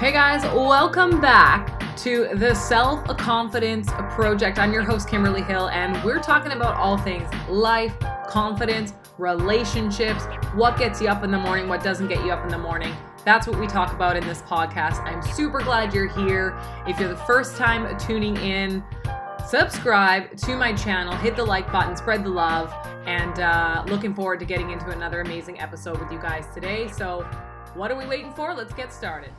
Hey guys, welcome back to the Self Confidence Project. I'm your host, Kimberly Hill, and we're talking about all things life, confidence, relationships, what gets you up in the morning, what doesn't get you up in the morning. That's what we talk about in this podcast. I'm super glad you're here. If you're the first time tuning in, subscribe to my channel, hit the like button, spread the love, and uh, looking forward to getting into another amazing episode with you guys today. So, what are we waiting for? Let's get started.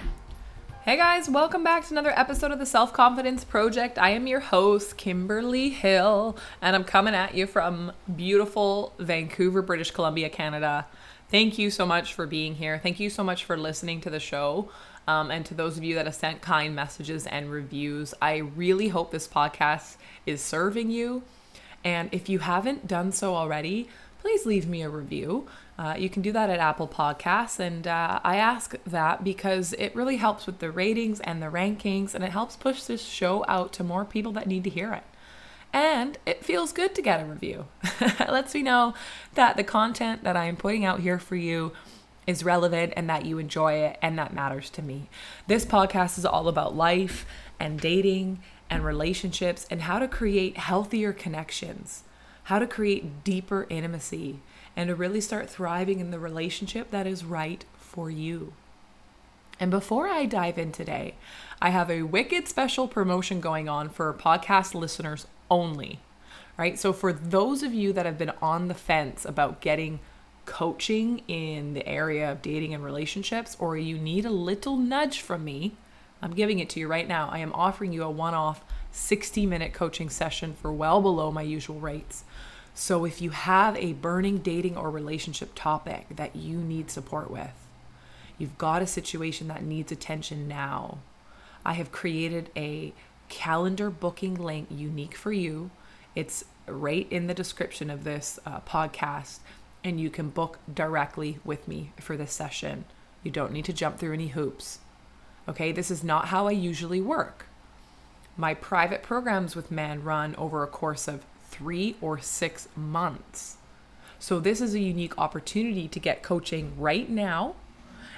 Hey guys, welcome back to another episode of the Self Confidence Project. I am your host, Kimberly Hill, and I'm coming at you from beautiful Vancouver, British Columbia, Canada. Thank you so much for being here. Thank you so much for listening to the show. Um, and to those of you that have sent kind messages and reviews, I really hope this podcast is serving you. And if you haven't done so already, please leave me a review. Uh, you can do that at Apple Podcasts. And uh, I ask that because it really helps with the ratings and the rankings, and it helps push this show out to more people that need to hear it. And it feels good to get a review. it lets me know that the content that I am putting out here for you is relevant and that you enjoy it, and that matters to me. This podcast is all about life and dating and relationships and how to create healthier connections, how to create deeper intimacy and to really start thriving in the relationship that is right for you. And before I dive in today, I have a wicked special promotion going on for podcast listeners only, right? So, for those of you that have been on the fence about getting coaching in the area of dating and relationships, or you need a little nudge from me, I'm giving it to you right now. I am offering you a one off 60 minute coaching session for well below my usual rates. So if you have a burning dating or relationship topic that you need support with, you've got a situation that needs attention now, I have created a calendar booking link unique for you. It's right in the description of this uh, podcast, and you can book directly with me for this session. You don't need to jump through any hoops. Okay, this is not how I usually work. My private programs with men run over a course of three or six months. So, this is a unique opportunity to get coaching right now,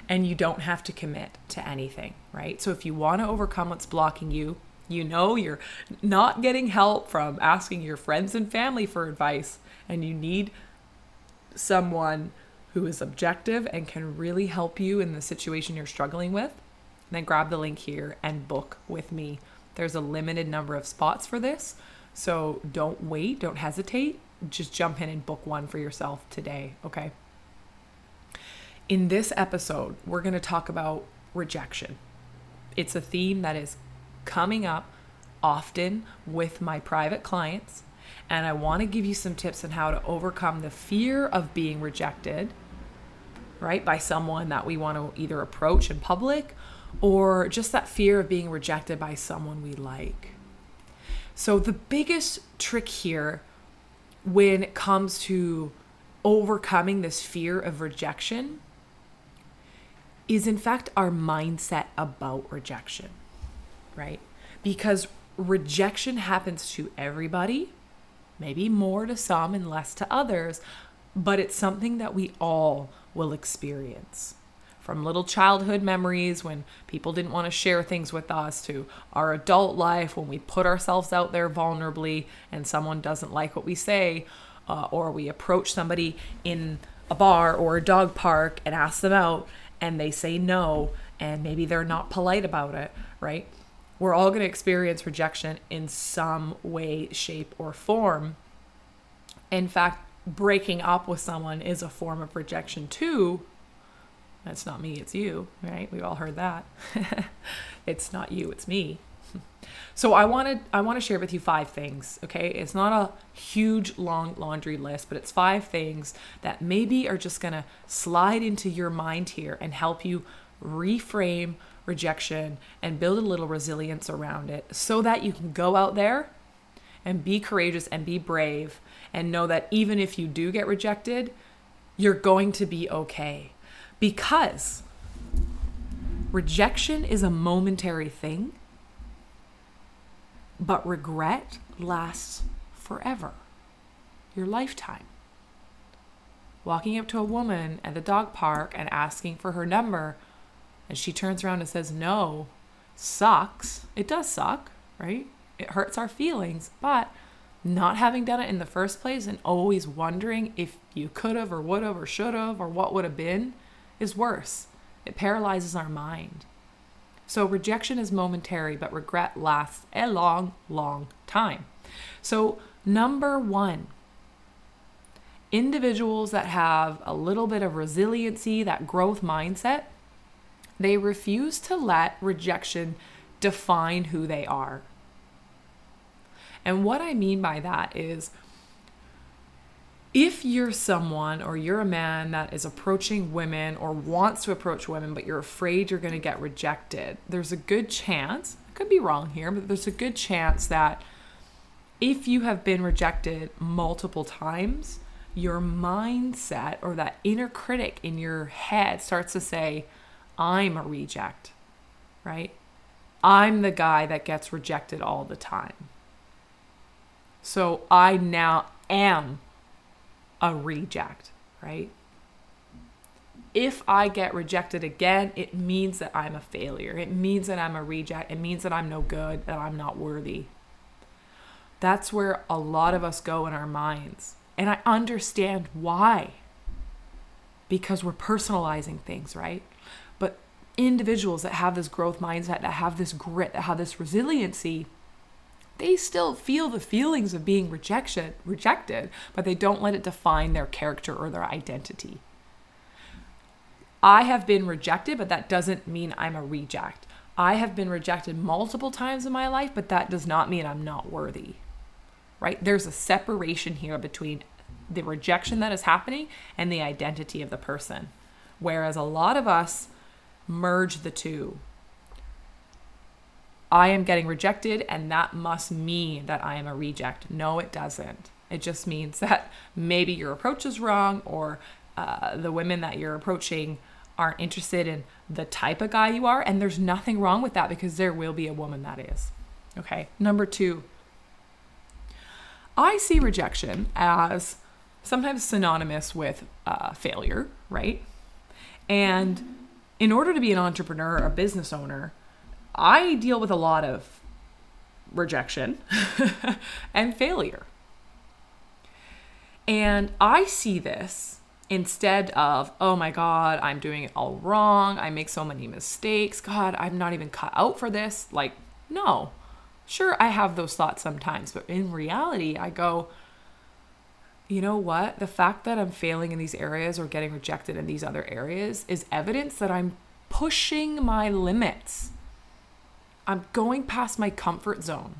and you don't have to commit to anything, right? So, if you want to overcome what's blocking you, you know you're not getting help from asking your friends and family for advice, and you need someone who is objective and can really help you in the situation you're struggling with, then grab the link here and book with me. There's a limited number of spots for this. So don't wait, don't hesitate. Just jump in and book one for yourself today, okay? In this episode, we're going to talk about rejection. It's a theme that is coming up often with my private clients, and I want to give you some tips on how to overcome the fear of being rejected, right, by someone that we want to either approach in public or just that fear of being rejected by someone we like. So, the biggest trick here when it comes to overcoming this fear of rejection is, in fact, our mindset about rejection, right? Because rejection happens to everybody, maybe more to some and less to others, but it's something that we all will experience from little childhood memories when people didn't want to share things with us to our adult life when we put ourselves out there vulnerably and someone doesn't like what we say, uh, or we approach somebody in a bar or a dog park and ask them out and they say no and maybe they're not polite about it, right? We're all going to experience rejection in some way, shape, or form. In fact, breaking up with someone is a form of rejection too it's not me, it's you, right? We've all heard that. it's not you, it's me. So I wanted I want to share with you five things, okay? It's not a huge long laundry list, but it's five things that maybe are just going to slide into your mind here and help you reframe rejection and build a little resilience around it so that you can go out there and be courageous and be brave and know that even if you do get rejected, you're going to be okay because rejection is a momentary thing, but regret lasts forever, your lifetime. Walking up to a woman at the dog park and asking for her number and she turns around and says no, sucks. It does suck, right? It hurts our feelings, but not having done it in the first place and always wondering if you could have or would have or should have or what would have been is worse. It paralyzes our mind. So rejection is momentary, but regret lasts a long, long time. So, number one, individuals that have a little bit of resiliency, that growth mindset, they refuse to let rejection define who they are. And what I mean by that is if you're someone or you're a man that is approaching women or wants to approach women, but you're afraid you're going to get rejected, there's a good chance, I could be wrong here, but there's a good chance that if you have been rejected multiple times, your mindset or that inner critic in your head starts to say, I'm a reject, right? I'm the guy that gets rejected all the time. So I now am a reject, right? If I get rejected again, it means that I'm a failure. It means that I'm a reject. It means that I'm no good, that I'm not worthy. That's where a lot of us go in our minds. And I understand why. Because we're personalizing things, right? But individuals that have this growth mindset, that have this grit, that have this resiliency, they still feel the feelings of being rejection, rejected, but they don't let it define their character or their identity. I have been rejected, but that doesn't mean I'm a reject. I have been rejected multiple times in my life, but that does not mean I'm not worthy. Right? There's a separation here between the rejection that is happening and the identity of the person. Whereas a lot of us merge the two. I am getting rejected, and that must mean that I am a reject. No, it doesn't. It just means that maybe your approach is wrong, or uh, the women that you're approaching aren't interested in the type of guy you are. And there's nothing wrong with that because there will be a woman that is. Okay. Number two, I see rejection as sometimes synonymous with uh, failure, right? And in order to be an entrepreneur or a business owner, I deal with a lot of rejection and failure. And I see this instead of, oh my God, I'm doing it all wrong. I make so many mistakes. God, I'm not even cut out for this. Like, no. Sure, I have those thoughts sometimes, but in reality, I go, you know what? The fact that I'm failing in these areas or getting rejected in these other areas is evidence that I'm pushing my limits. I'm going past my comfort zone.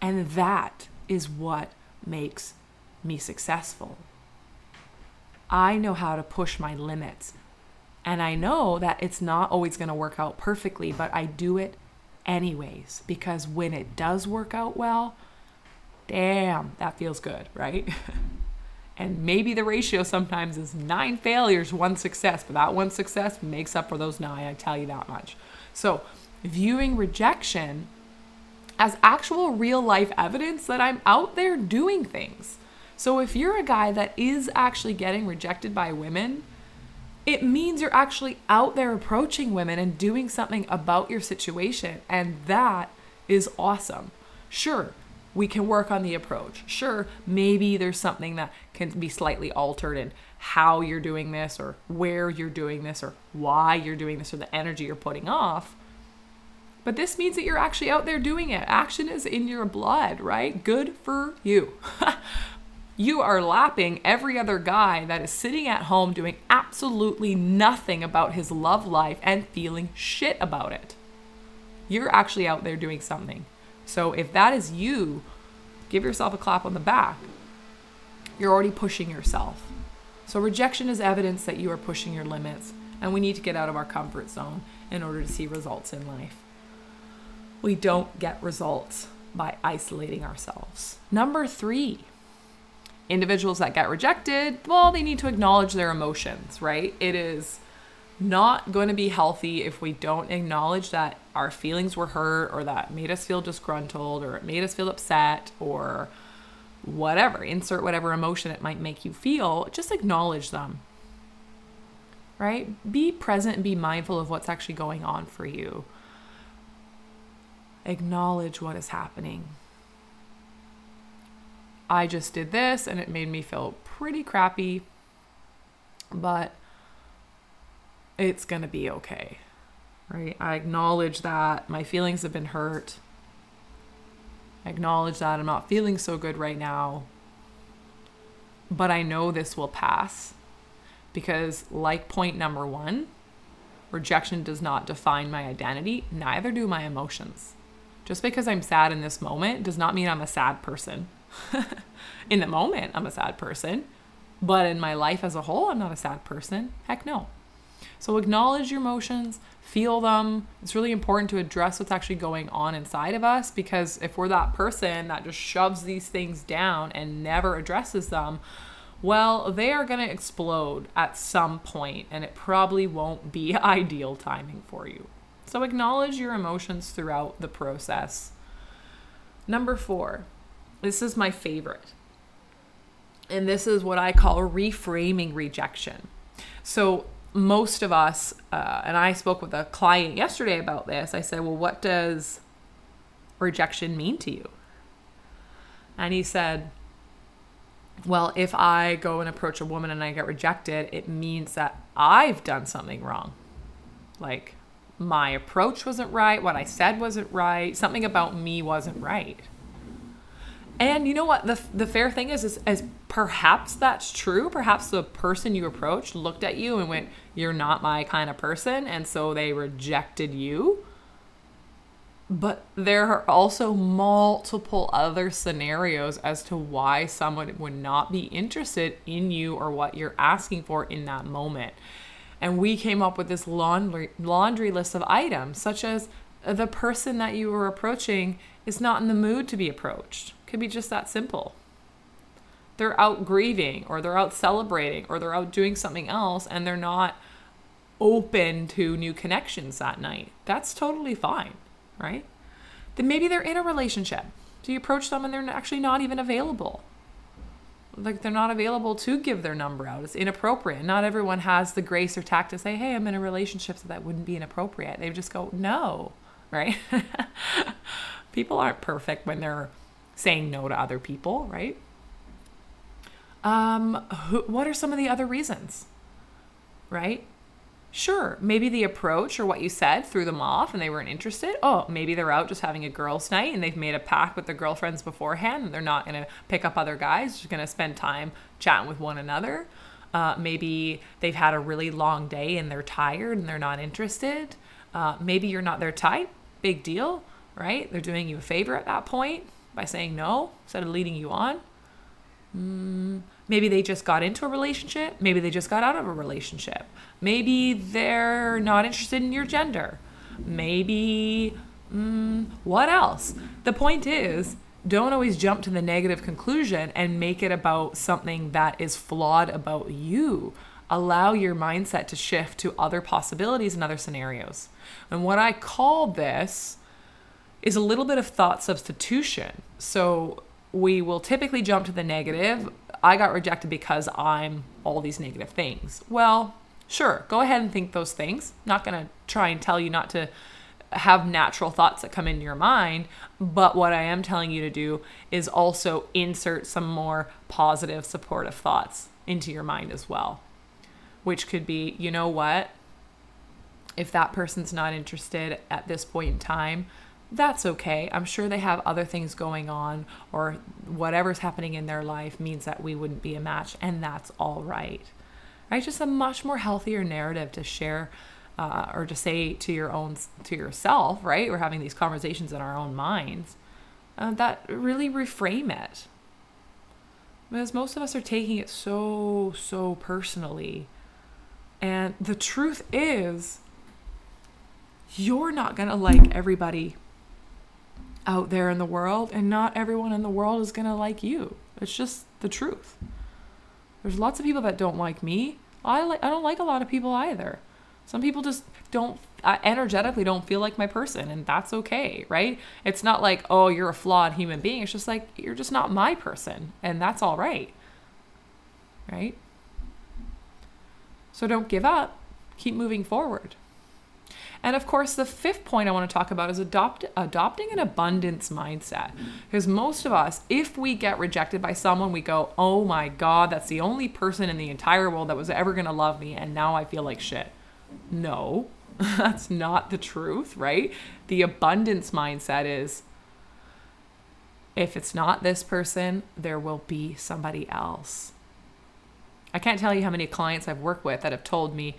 And that is what makes me successful. I know how to push my limits. And I know that it's not always going to work out perfectly, but I do it anyways because when it does work out well, damn, that feels good, right? and maybe the ratio sometimes is nine failures, one success, but that one success makes up for those nine, I tell you that much. So, viewing rejection as actual real life evidence that I'm out there doing things. So if you're a guy that is actually getting rejected by women, it means you're actually out there approaching women and doing something about your situation. And that is awesome. Sure, we can work on the approach. Sure, maybe there's something that can be slightly altered in how you're doing this or where you're doing this or why you're doing this or the energy you're putting off. But this means that you're actually out there doing it. Action is in your blood, right? Good for you. you are lapping every other guy that is sitting at home doing absolutely nothing about his love life and feeling shit about it. You're actually out there doing something. So if that is you, give yourself a clap on the back. You're already pushing yourself. So rejection is evidence that you are pushing your limits, and we need to get out of our comfort zone in order to see results in life we don't get results by isolating ourselves. Number three, individuals that get rejected, well, they need to acknowledge their emotions, right? It is not going to be healthy if we don't acknowledge that our feelings were hurt or that made us feel disgruntled or it made us feel upset or whatever. Insert whatever emotion it might make you feel, just acknowledge them. right? Be present and be mindful of what's actually going on for you. Acknowledge what is happening. I just did this and it made me feel pretty crappy, but it's going to be okay. Right? I acknowledge that my feelings have been hurt. I acknowledge that I'm not feeling so good right now. But I know this will pass because, like point number one, rejection does not define my identity, neither do my emotions. Just because I'm sad in this moment does not mean I'm a sad person. in the moment, I'm a sad person, but in my life as a whole, I'm not a sad person. Heck no. So acknowledge your emotions, feel them. It's really important to address what's actually going on inside of us because if we're that person that just shoves these things down and never addresses them, well, they are going to explode at some point and it probably won't be ideal timing for you. So acknowledge your emotions throughout the process. Number four, this is my favorite. And this is what I call reframing rejection. So, most of us, uh, and I spoke with a client yesterday about this. I said, Well, what does rejection mean to you? And he said, Well, if I go and approach a woman and I get rejected, it means that I've done something wrong. Like my approach wasn't right, what I said wasn't right, something about me wasn't right. And you know what? The, the fair thing is, is, is perhaps that's true. Perhaps the person you approached looked at you and went, You're not my kind of person. And so they rejected you. But there are also multiple other scenarios as to why someone would not be interested in you or what you're asking for in that moment. And we came up with this laundry, laundry list of items, such as the person that you were approaching is not in the mood to be approached could be just that simple. They're out grieving or they're out celebrating or they're out doing something else and they're not open to new connections that night. That's totally fine, right? Then maybe they're in a relationship. Do you approach them and they're actually not even available? Like they're not available to give their number out. It's inappropriate. Not everyone has the grace or tact to say, hey, I'm in a relationship, so that wouldn't be inappropriate. They just go, no, right? People aren't perfect when they're saying no to other people, right? Um, who, what are some of the other reasons? Right? Sure, maybe the approach or what you said threw them off and they weren't interested. Oh, maybe they're out just having a girls' night and they've made a pact with their girlfriends beforehand and they're not going to pick up other guys, just going to spend time chatting with one another. Uh, maybe they've had a really long day and they're tired and they're not interested. Uh, maybe you're not their type. Big deal, right? They're doing you a favor at that point by saying no instead of leading you on. Mm, maybe they just got into a relationship. Maybe they just got out of a relationship. Maybe they're not interested in your gender. Maybe, mm, what else? The point is, don't always jump to the negative conclusion and make it about something that is flawed about you. Allow your mindset to shift to other possibilities and other scenarios. And what I call this is a little bit of thought substitution. So we will typically jump to the negative. I got rejected because I'm all these negative things. Well, sure, go ahead and think those things. Not going to try and tell you not to have natural thoughts that come into your mind, but what I am telling you to do is also insert some more positive, supportive thoughts into your mind as well. Which could be, you know what? If that person's not interested at this point in time, that's okay. I'm sure they have other things going on, or whatever's happening in their life means that we wouldn't be a match, and that's all right. Right? Just a much more healthier narrative to share uh, or to say to your own to yourself. Right? We're having these conversations in our own minds uh, that really reframe it, because most of us are taking it so so personally, and the truth is. You're not to like everybody out there in the world, and not everyone in the world is going to like you. It's just the truth. There's lots of people that don't like me. I like I don't like a lot of people either. Some people just don't uh, energetically don't feel like my person and that's okay, right? It's not like, "Oh, you're a flawed human being." It's just like you're just not my person and that's all right. Right? So don't give up. keep moving forward. And of course, the fifth point I want to talk about is adopt, adopting an abundance mindset. Because most of us, if we get rejected by someone, we go, oh my God, that's the only person in the entire world that was ever going to love me. And now I feel like shit. No, that's not the truth, right? The abundance mindset is if it's not this person, there will be somebody else. I can't tell you how many clients I've worked with that have told me,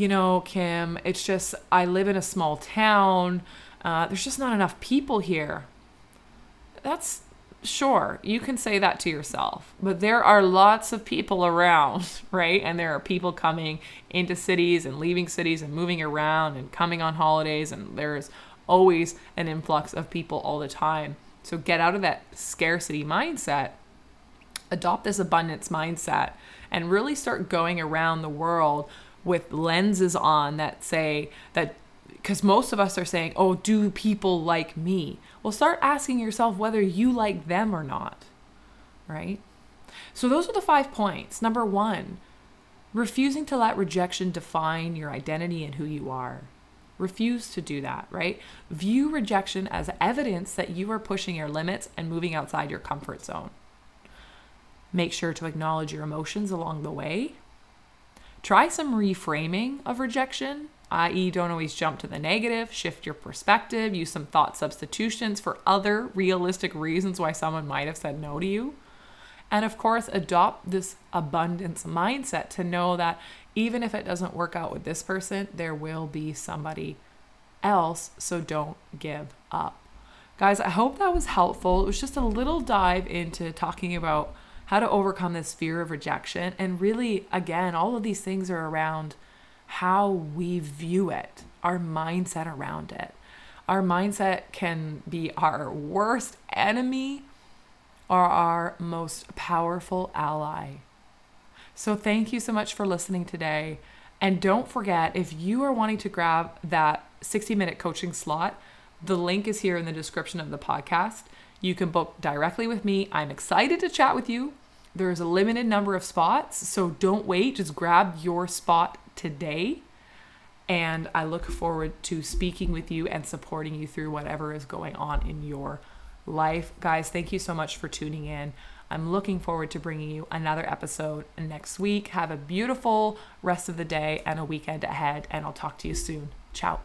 you know, Kim, it's just, I live in a small town. Uh, there's just not enough people here. That's sure, you can say that to yourself, but there are lots of people around, right? And there are people coming into cities and leaving cities and moving around and coming on holidays, and there's always an influx of people all the time. So get out of that scarcity mindset, adopt this abundance mindset, and really start going around the world with lenses on that say that because most of us are saying, oh, do people like me? Well, start asking yourself whether you like them or not, right? So, those are the five points. Number one, refusing to let rejection define your identity and who you are. Refuse to do that, right? View rejection as evidence that you are pushing your limits and moving outside your comfort zone. Make sure to acknowledge your emotions along the way. Try some reframing of rejection i.e., don't always jump to the negative, shift your perspective, use some thought substitutions for other realistic reasons why someone might have said no to you. And of course, adopt this abundance mindset to know that even if it doesn't work out with this person, there will be somebody else. So don't give up. Guys, I hope that was helpful. It was just a little dive into talking about how to overcome this fear of rejection. And really, again, all of these things are around how we view it, our mindset around it. Our mindset can be our worst enemy or our most powerful ally. So, thank you so much for listening today. And don't forget, if you are wanting to grab that 60 minute coaching slot, the link is here in the description of the podcast. You can book directly with me. I'm excited to chat with you. There's a limited number of spots, so don't wait. Just grab your spot today. And I look forward to speaking with you and supporting you through whatever is going on in your life. Guys, thank you so much for tuning in. I'm looking forward to bringing you another episode next week. Have a beautiful rest of the day and a weekend ahead, and I'll talk to you soon. Ciao.